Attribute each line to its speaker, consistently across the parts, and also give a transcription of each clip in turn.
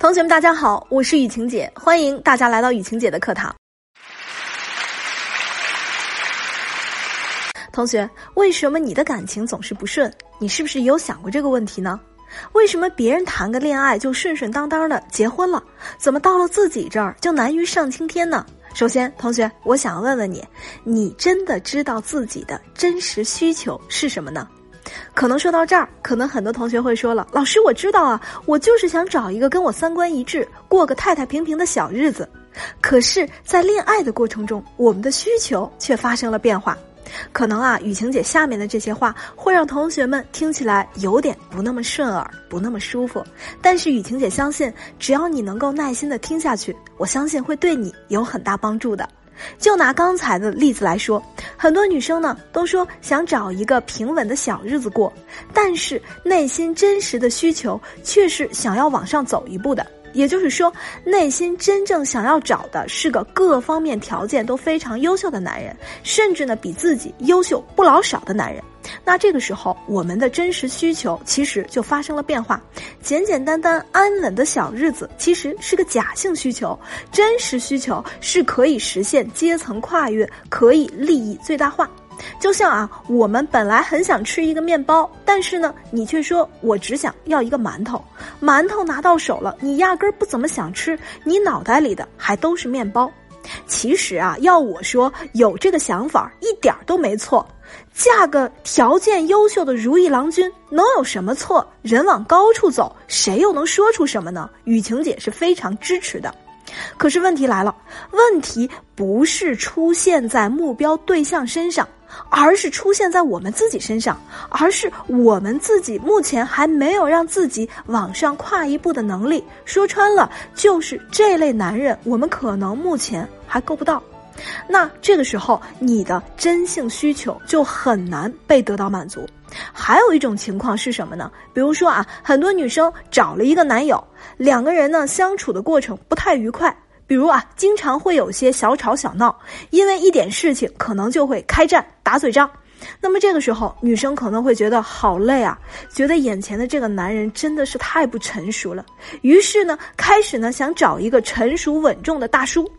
Speaker 1: 同学们，大家好，我是雨晴姐，欢迎大家来到雨晴姐的课堂。同学，为什么你的感情总是不顺？你是不是有想过这个问题呢？为什么别人谈个恋爱就顺顺当当的结婚了，怎么到了自己这儿就难于上青天呢？首先，同学，我想问问你，你真的知道自己的真实需求是什么呢？可能说到这儿，可能很多同学会说了：“老师，我知道啊，我就是想找一个跟我三观一致、过个太太平平的小日子。”可是，在恋爱的过程中，我们的需求却发生了变化。可能啊，雨晴姐下面的这些话会让同学们听起来有点不那么顺耳、不那么舒服。但是雨晴姐相信，只要你能够耐心的听下去，我相信会对你有很大帮助的。就拿刚才的例子来说，很多女生呢都说想找一个平稳的小日子过，但是内心真实的需求却是想要往上走一步的。也就是说，内心真正想要找的是个各方面条件都非常优秀的男人，甚至呢比自己优秀不老少的男人。那这个时候，我们的真实需求其实就发生了变化。简简单单安稳的小日子，其实是个假性需求；真实需求是可以实现阶层跨越，可以利益最大化。就像啊，我们本来很想吃一个面包，但是呢，你却说我只想要一个馒头。馒头拿到手了，你压根儿不怎么想吃，你脑袋里的还都是面包。其实啊，要我说，有这个想法一点都没错。嫁个条件优秀的如意郎君能有什么错？人往高处走，谁又能说出什么呢？雨晴姐是非常支持的。可是问题来了，问题不是出现在目标对象身上，而是出现在我们自己身上，而是我们自己目前还没有让自己往上跨一步的能力。说穿了，就是这类男人，我们可能目前还够不到。那这个时候，你的真性需求就很难被得到满足。还有一种情况是什么呢？比如说啊，很多女生找了一个男友，两个人呢相处的过程不太愉快，比如啊，经常会有些小吵小闹，因为一点事情可能就会开战打嘴仗。那么这个时候，女生可能会觉得好累啊，觉得眼前的这个男人真的是太不成熟了，于是呢，开始呢想找一个成熟稳重的大叔。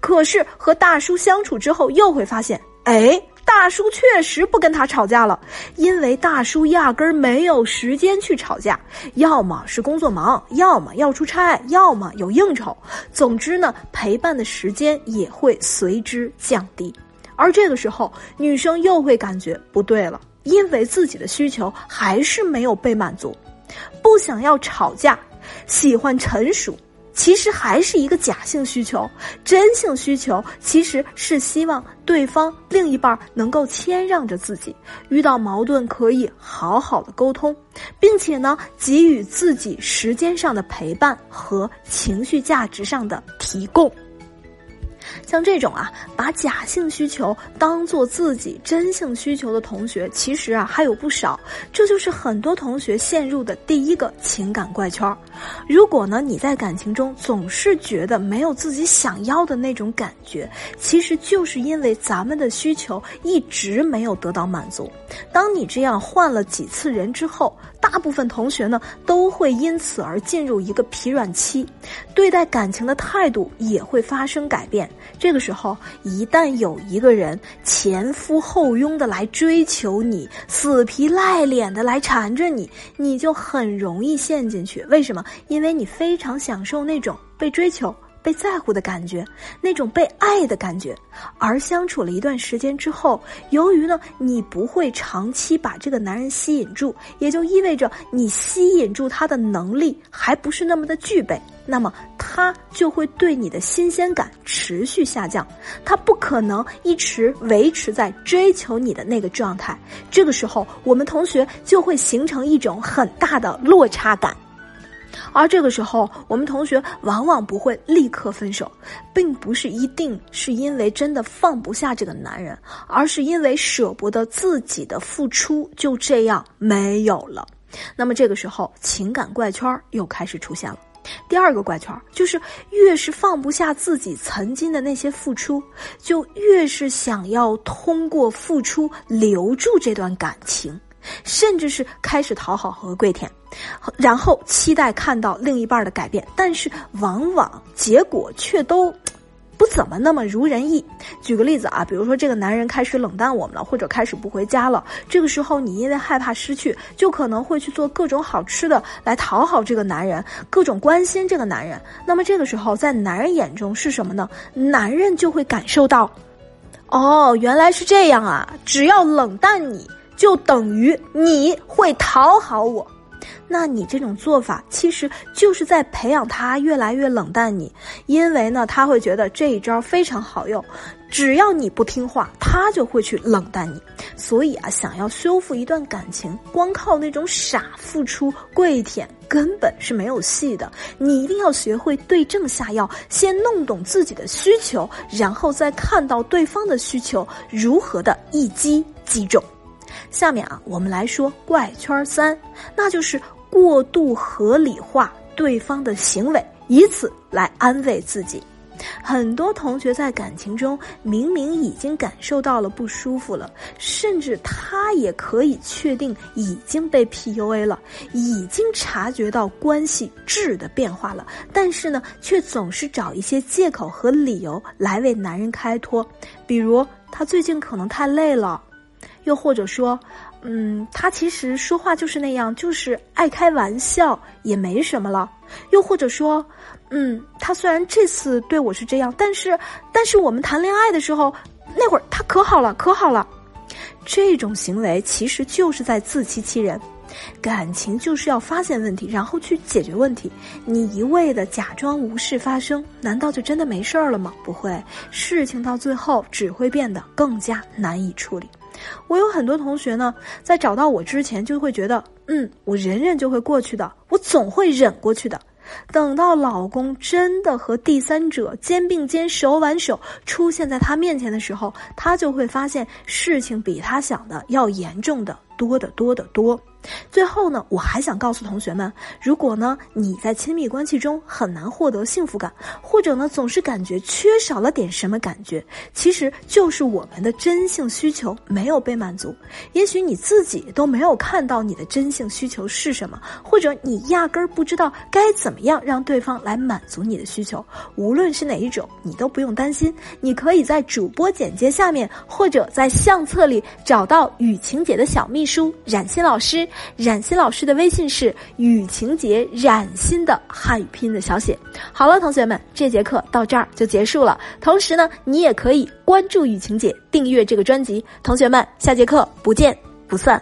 Speaker 1: 可是和大叔相处之后，又会发现，哎，大叔确实不跟他吵架了，因为大叔压根儿没有时间去吵架，要么是工作忙，要么要出差，要么有应酬，总之呢，陪伴的时间也会随之降低。而这个时候，女生又会感觉不对了，因为自己的需求还是没有被满足，不想要吵架，喜欢成熟。其实还是一个假性需求，真性需求其实是希望对方另一半能够谦让着自己，遇到矛盾可以好好的沟通，并且呢给予自己时间上的陪伴和情绪价值上的提供。像这种啊，把假性需求当做自己真性需求的同学，其实啊还有不少。这就是很多同学陷入的第一个情感怪圈。如果呢你在感情中总是觉得没有自己想要的那种感觉，其实就是因为咱们的需求一直没有得到满足。当你这样换了几次人之后，大部分同学呢都会因此而进入一个疲软期，对待感情的态度也会发生改变。这个时候，一旦有一个人前呼后拥的来追求你，死皮赖脸的来缠着你，你就很容易陷进去。为什么？因为你非常享受那种被追求。被在乎的感觉，那种被爱的感觉，而相处了一段时间之后，由于呢你不会长期把这个男人吸引住，也就意味着你吸引住他的能力还不是那么的具备，那么他就会对你的新鲜感持续下降，他不可能一直维持在追求你的那个状态。这个时候，我们同学就会形成一种很大的落差感。而这个时候，我们同学往往不会立刻分手，并不是一定是因为真的放不下这个男人，而是因为舍不得自己的付出就这样没有了。那么这个时候，情感怪圈又开始出现了。第二个怪圈就是，越是放不下自己曾经的那些付出，就越是想要通过付出留住这段感情。甚至是开始讨好和跪舔，然后期待看到另一半的改变，但是往往结果却都。不怎么那么如人意。举个例子啊，比如说这个男人开始冷淡我们了，或者开始不回家了，这个时候你因为害怕失去，就可能会去做各种好吃的来讨好这个男人，各种关心这个男人。那么这个时候，在男人眼中是什么呢？男人就会感受到，哦，原来是这样啊！只要冷淡你，就等于你会讨好我。那你这种做法其实就是在培养他越来越冷淡你，因为呢，他会觉得这一招非常好用，只要你不听话，他就会去冷淡你。所以啊，想要修复一段感情，光靠那种傻付出、跪舔根本是没有戏的。你一定要学会对症下药，先弄懂自己的需求，然后再看到对方的需求如何的一击即中。下面啊，我们来说怪圈三，那就是过度合理化对方的行为，以此来安慰自己。很多同学在感情中明明已经感受到了不舒服了，甚至他也可以确定已经被 PUA 了，已经察觉到关系质的变化了，但是呢，却总是找一些借口和理由来为男人开脱，比如他最近可能太累了。又或者说，嗯，他其实说话就是那样，就是爱开玩笑，也没什么了。又或者说，嗯，他虽然这次对我是这样，但是，但是我们谈恋爱的时候，那会儿他可好了，可好了。这种行为其实就是在自欺欺人。感情就是要发现问题，然后去解决问题。你一味的假装无事发生，难道就真的没事儿了吗？不会，事情到最后只会变得更加难以处理。我有很多同学呢，在找到我之前就会觉得，嗯，我忍忍就会过去的，我总会忍过去的。等到老公真的和第三者肩并肩、手挽手出现在他面前的时候，他就会发现事情比他想的要严重的多得多得多。最后呢，我还想告诉同学们，如果呢你在亲密关系中很难获得幸福感，或者呢总是感觉缺少了点什么感觉，其实就是我们的真性需求没有被满足。也许你自己都没有看到你的真性需求是什么，或者你压根儿不知道该怎么样让对方来满足你的需求。无论是哪一种，你都不用担心，你可以在主播简介下面或者在相册里找到雨晴姐的小秘书冉欣老师。冉欣老师的微信是雨晴姐冉欣的汉语拼音的小写。好了，同学们，这节课到这儿就结束了。同时呢，你也可以关注雨晴姐，订阅这个专辑。同学们，下节课不见不散。